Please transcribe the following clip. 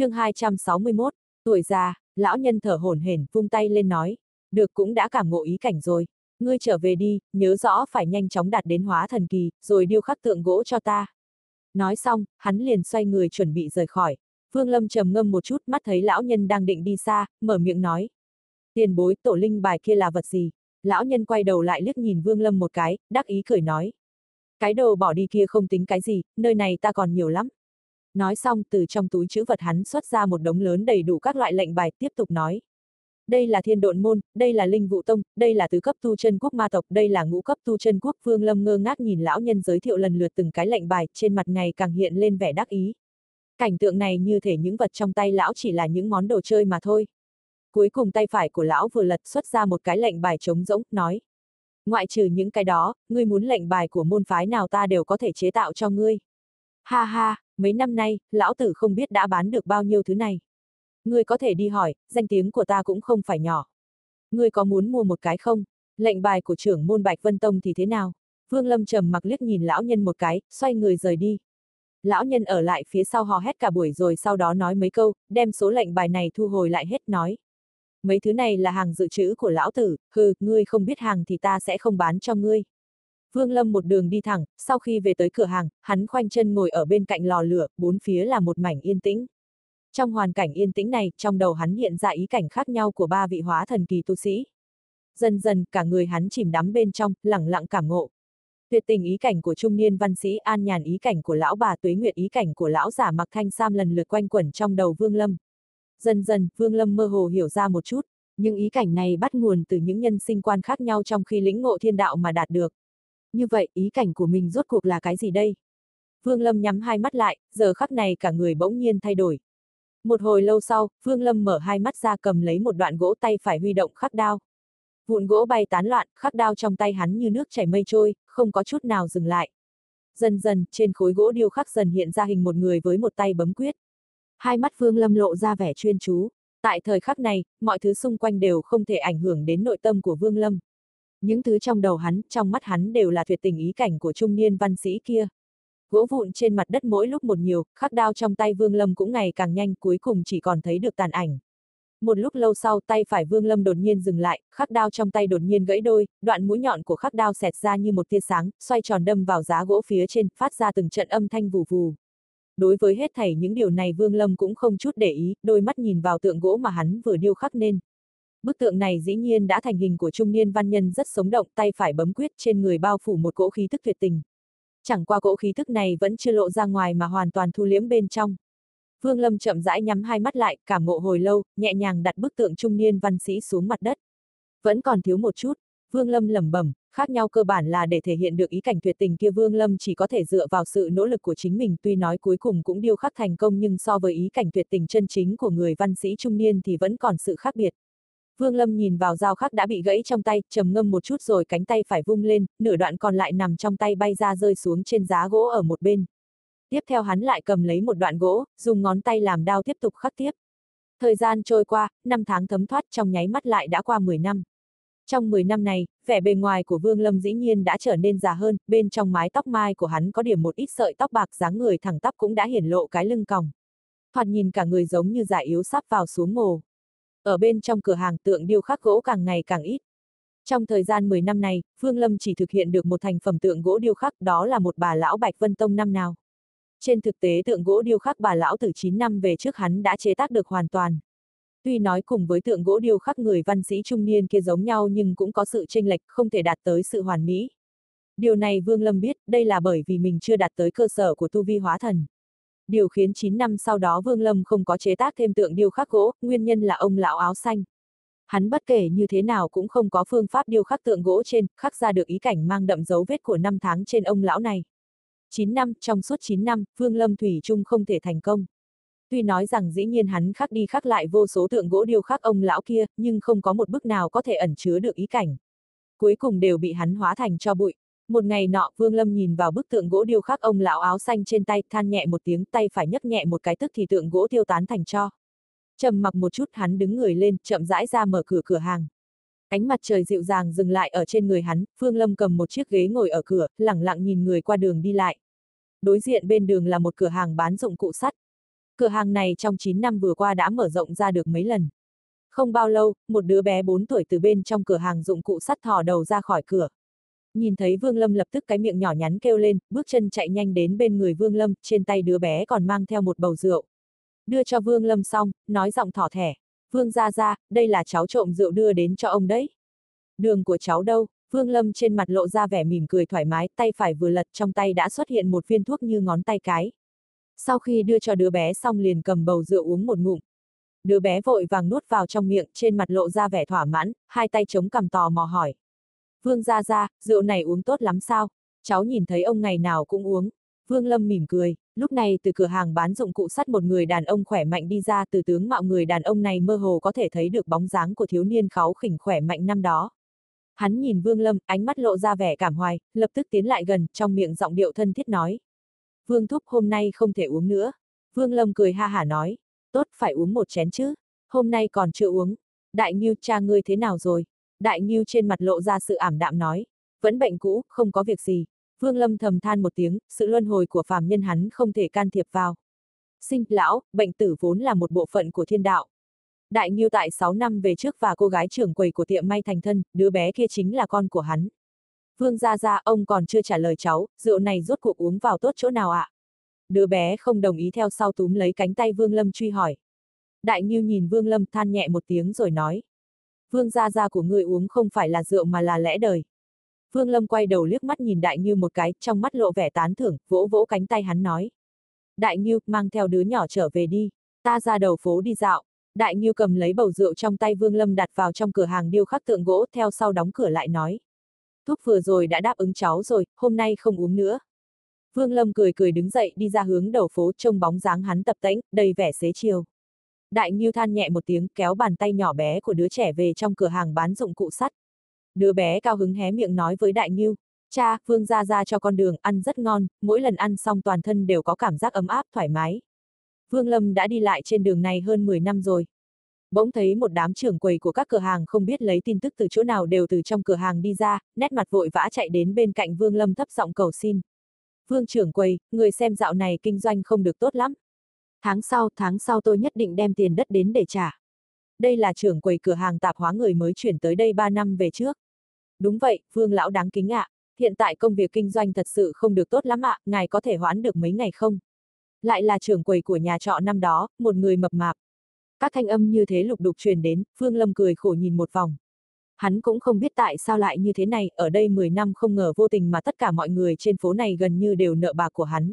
chương 261, tuổi già, lão nhân thở hổn hển, vung tay lên nói, được cũng đã cảm ngộ ý cảnh rồi. Ngươi trở về đi, nhớ rõ phải nhanh chóng đạt đến hóa thần kỳ, rồi điêu khắc tượng gỗ cho ta. Nói xong, hắn liền xoay người chuẩn bị rời khỏi. Vương Lâm trầm ngâm một chút, mắt thấy lão nhân đang định đi xa, mở miệng nói. Tiền bối tổ linh bài kia là vật gì? Lão nhân quay đầu lại liếc nhìn Vương Lâm một cái, đắc ý cười nói. Cái đồ bỏ đi kia không tính cái gì, nơi này ta còn nhiều lắm. Nói xong, từ trong túi chữ vật hắn xuất ra một đống lớn đầy đủ các loại lệnh bài, tiếp tục nói. Đây là thiên độn môn, đây là linh vụ tông, đây là tứ cấp tu chân quốc ma tộc, đây là ngũ cấp tu chân quốc. Vương Lâm ngơ ngác nhìn lão nhân giới thiệu lần lượt từng cái lệnh bài, trên mặt ngày càng hiện lên vẻ đắc ý. Cảnh tượng này như thể những vật trong tay lão chỉ là những món đồ chơi mà thôi. Cuối cùng tay phải của lão vừa lật xuất ra một cái lệnh bài trống rỗng, nói. Ngoại trừ những cái đó, ngươi muốn lệnh bài của môn phái nào ta đều có thể chế tạo cho ngươi. Ha ha, mấy năm nay, lão tử không biết đã bán được bao nhiêu thứ này. Ngươi có thể đi hỏi, danh tiếng của ta cũng không phải nhỏ. Ngươi có muốn mua một cái không? Lệnh bài của trưởng môn Bạch Vân Tông thì thế nào? Vương Lâm trầm mặc liếc nhìn lão nhân một cái, xoay người rời đi. Lão nhân ở lại phía sau hò hét cả buổi rồi sau đó nói mấy câu, đem số lệnh bài này thu hồi lại hết nói. Mấy thứ này là hàng dự trữ của lão tử, hừ, ngươi không biết hàng thì ta sẽ không bán cho ngươi. Vương Lâm một đường đi thẳng, sau khi về tới cửa hàng, hắn khoanh chân ngồi ở bên cạnh lò lửa, bốn phía là một mảnh yên tĩnh. Trong hoàn cảnh yên tĩnh này, trong đầu hắn hiện ra ý cảnh khác nhau của ba vị hóa thần kỳ tu sĩ. Dần dần, cả người hắn chìm đắm bên trong, lặng lặng cảm ngộ. Tuyệt tình ý cảnh của trung niên văn sĩ an nhàn ý cảnh của lão bà tuế nguyệt ý cảnh của lão giả mặc thanh sam lần lượt quanh quẩn trong đầu Vương Lâm. Dần dần, Vương Lâm mơ hồ hiểu ra một chút, Những ý cảnh này bắt nguồn từ những nhân sinh quan khác nhau trong khi lĩnh ngộ thiên đạo mà đạt được. Như vậy, ý cảnh của mình rốt cuộc là cái gì đây? Vương Lâm nhắm hai mắt lại, giờ khắc này cả người bỗng nhiên thay đổi. Một hồi lâu sau, Vương Lâm mở hai mắt ra cầm lấy một đoạn gỗ tay phải huy động khắc đao. Vụn gỗ bay tán loạn, khắc đao trong tay hắn như nước chảy mây trôi, không có chút nào dừng lại. Dần dần, trên khối gỗ điêu khắc dần hiện ra hình một người với một tay bấm quyết. Hai mắt Vương Lâm lộ ra vẻ chuyên chú. Tại thời khắc này, mọi thứ xung quanh đều không thể ảnh hưởng đến nội tâm của Vương Lâm. Những thứ trong đầu hắn, trong mắt hắn đều là tuyệt tình ý cảnh của trung niên văn sĩ kia. Gỗ vụn trên mặt đất mỗi lúc một nhiều, khắc đao trong tay Vương Lâm cũng ngày càng nhanh, cuối cùng chỉ còn thấy được tàn ảnh. Một lúc lâu sau, tay phải Vương Lâm đột nhiên dừng lại, khắc đao trong tay đột nhiên gãy đôi, đoạn mũi nhọn của khắc đao xẹt ra như một tia sáng, xoay tròn đâm vào giá gỗ phía trên, phát ra từng trận âm thanh vù vù. Đối với hết thảy những điều này Vương Lâm cũng không chút để ý, đôi mắt nhìn vào tượng gỗ mà hắn vừa điêu khắc nên. Bức tượng này dĩ nhiên đã thành hình của trung niên văn nhân rất sống động, tay phải bấm quyết trên người bao phủ một cỗ khí tức tuyệt tình. Chẳng qua cỗ khí tức này vẫn chưa lộ ra ngoài mà hoàn toàn thu liếm bên trong. Vương Lâm chậm rãi nhắm hai mắt lại, cảm ngộ hồi lâu, nhẹ nhàng đặt bức tượng trung niên văn sĩ xuống mặt đất. Vẫn còn thiếu một chút, Vương Lâm lẩm bẩm, khác nhau cơ bản là để thể hiện được ý cảnh tuyệt tình kia Vương Lâm chỉ có thể dựa vào sự nỗ lực của chính mình tuy nói cuối cùng cũng điêu khắc thành công nhưng so với ý cảnh tuyệt tình chân chính của người văn sĩ trung niên thì vẫn còn sự khác biệt. Vương Lâm nhìn vào dao khắc đã bị gãy trong tay, trầm ngâm một chút rồi cánh tay phải vung lên, nửa đoạn còn lại nằm trong tay bay ra rơi xuống trên giá gỗ ở một bên. Tiếp theo hắn lại cầm lấy một đoạn gỗ, dùng ngón tay làm đao tiếp tục khắc tiếp. Thời gian trôi qua, năm tháng thấm thoát trong nháy mắt lại đã qua 10 năm. Trong 10 năm này, vẻ bề ngoài của Vương Lâm dĩ nhiên đã trở nên già hơn, bên trong mái tóc mai của hắn có điểm một ít sợi tóc bạc dáng người thẳng tắp cũng đã hiển lộ cái lưng còng. Thoạt nhìn cả người giống như già yếu sắp vào xuống mồ. Ở bên trong cửa hàng tượng điêu khắc gỗ càng ngày càng ít. Trong thời gian 10 năm này, phương Lâm chỉ thực hiện được một thành phẩm tượng gỗ điêu khắc đó là một bà lão Bạch Vân Tông năm nào. Trên thực tế tượng gỗ điêu khắc bà lão từ 9 năm về trước hắn đã chế tác được hoàn toàn. Tuy nói cùng với tượng gỗ điêu khắc người văn sĩ trung niên kia giống nhau nhưng cũng có sự chênh lệch, không thể đạt tới sự hoàn mỹ. Điều này Vương Lâm biết, đây là bởi vì mình chưa đạt tới cơ sở của tu vi hóa thần. Điều khiến 9 năm sau đó Vương Lâm không có chế tác thêm tượng điêu khắc gỗ, nguyên nhân là ông lão áo xanh. Hắn bất kể như thế nào cũng không có phương pháp điêu khắc tượng gỗ trên, khắc ra được ý cảnh mang đậm dấu vết của năm tháng trên ông lão này. 9 năm, trong suốt 9 năm, Vương Lâm Thủy Trung không thể thành công. Tuy nói rằng dĩ nhiên hắn khắc đi khắc lại vô số tượng gỗ điêu khắc ông lão kia, nhưng không có một bức nào có thể ẩn chứa được ý cảnh. Cuối cùng đều bị hắn hóa thành cho bụi. Một ngày nọ, Vương Lâm nhìn vào bức tượng gỗ điêu khắc ông lão áo xanh trên tay, than nhẹ một tiếng, tay phải nhấc nhẹ một cái tức thì tượng gỗ tiêu tán thành cho. Trầm mặc một chút hắn đứng người lên, chậm rãi ra mở cửa cửa hàng. Ánh mặt trời dịu dàng dừng lại ở trên người hắn, Vương Lâm cầm một chiếc ghế ngồi ở cửa, lẳng lặng nhìn người qua đường đi lại. Đối diện bên đường là một cửa hàng bán dụng cụ sắt. Cửa hàng này trong 9 năm vừa qua đã mở rộng ra được mấy lần. Không bao lâu, một đứa bé 4 tuổi từ bên trong cửa hàng dụng cụ sắt thò đầu ra khỏi cửa. Nhìn thấy Vương Lâm lập tức cái miệng nhỏ nhắn kêu lên, bước chân chạy nhanh đến bên người Vương Lâm, trên tay đứa bé còn mang theo một bầu rượu. Đưa cho Vương Lâm xong, nói giọng thỏ thẻ. Vương ra ra, đây là cháu trộm rượu đưa đến cho ông đấy. Đường của cháu đâu? Vương Lâm trên mặt lộ ra vẻ mỉm cười thoải mái, tay phải vừa lật trong tay đã xuất hiện một viên thuốc như ngón tay cái. Sau khi đưa cho đứa bé xong liền cầm bầu rượu uống một ngụm. Đứa bé vội vàng nuốt vào trong miệng, trên mặt lộ ra vẻ thỏa mãn, hai tay chống cầm tò mò hỏi. Vương ra ra, rượu này uống tốt lắm sao? Cháu nhìn thấy ông ngày nào cũng uống. Vương Lâm mỉm cười, lúc này từ cửa hàng bán dụng cụ sắt một người đàn ông khỏe mạnh đi ra từ tướng mạo người đàn ông này mơ hồ có thể thấy được bóng dáng của thiếu niên kháu khỉnh khỏe mạnh năm đó. Hắn nhìn Vương Lâm, ánh mắt lộ ra vẻ cảm hoài, lập tức tiến lại gần, trong miệng giọng điệu thân thiết nói. Vương Thúc hôm nay không thể uống nữa. Vương Lâm cười ha hả nói. Tốt, phải uống một chén chứ. Hôm nay còn chưa uống. Đại Nghiêu cha ngươi thế nào rồi? Đại Nghiêu trên mặt lộ ra sự ảm đạm nói. Vẫn bệnh cũ, không có việc gì. Vương Lâm thầm than một tiếng, sự luân hồi của phàm nhân hắn không thể can thiệp vào. Sinh, lão, bệnh tử vốn là một bộ phận của thiên đạo. Đại Nghiêu tại 6 năm về trước và cô gái trưởng quầy của tiệm may thành thân, đứa bé kia chính là con của hắn. Vương gia gia, ông còn chưa trả lời cháu, rượu này rốt cuộc uống vào tốt chỗ nào ạ? À? Đứa bé không đồng ý theo sau túm lấy cánh tay Vương Lâm truy hỏi. Đại Nghiêu nhìn Vương Lâm than nhẹ một tiếng rồi nói. Vương gia gia của người uống không phải là rượu mà là lẽ đời. Vương Lâm quay đầu liếc mắt nhìn Đại như một cái, trong mắt lộ vẻ tán thưởng, vỗ vỗ cánh tay hắn nói. Đại Nghiêu, mang theo đứa nhỏ trở về đi, ta ra đầu phố đi dạo. Đại Nghiêu cầm lấy bầu rượu trong tay Vương Lâm đặt vào trong cửa hàng điêu khắc tượng gỗ, theo sau đóng cửa lại nói. Thuốc vừa rồi đã đáp ứng cháu rồi, hôm nay không uống nữa. Vương Lâm cười cười đứng dậy đi ra hướng đầu phố trông bóng dáng hắn tập tễnh, đầy vẻ xế chiều. Đại Ngưu than nhẹ một tiếng kéo bàn tay nhỏ bé của đứa trẻ về trong cửa hàng bán dụng cụ sắt. Đứa bé cao hứng hé miệng nói với Đại Ngưu, cha, Vương gia gia cho con đường, ăn rất ngon, mỗi lần ăn xong toàn thân đều có cảm giác ấm áp, thoải mái. Vương Lâm đã đi lại trên đường này hơn 10 năm rồi. Bỗng thấy một đám trưởng quầy của các cửa hàng không biết lấy tin tức từ chỗ nào đều từ trong cửa hàng đi ra, nét mặt vội vã chạy đến bên cạnh Vương Lâm thấp giọng cầu xin. Vương trưởng quầy, người xem dạo này kinh doanh không được tốt lắm. Tháng sau, tháng sau tôi nhất định đem tiền đất đến để trả. Đây là trưởng quầy cửa hàng tạp hóa người mới chuyển tới đây 3 năm về trước. Đúng vậy, Vương lão đáng kính ạ. À. Hiện tại công việc kinh doanh thật sự không được tốt lắm ạ, à, ngài có thể hoãn được mấy ngày không? Lại là trưởng quầy của nhà trọ năm đó, một người mập mạp. Các thanh âm như thế lục đục truyền đến, Phương Lâm cười khổ nhìn một vòng. Hắn cũng không biết tại sao lại như thế này, ở đây 10 năm không ngờ vô tình mà tất cả mọi người trên phố này gần như đều nợ bạc của hắn.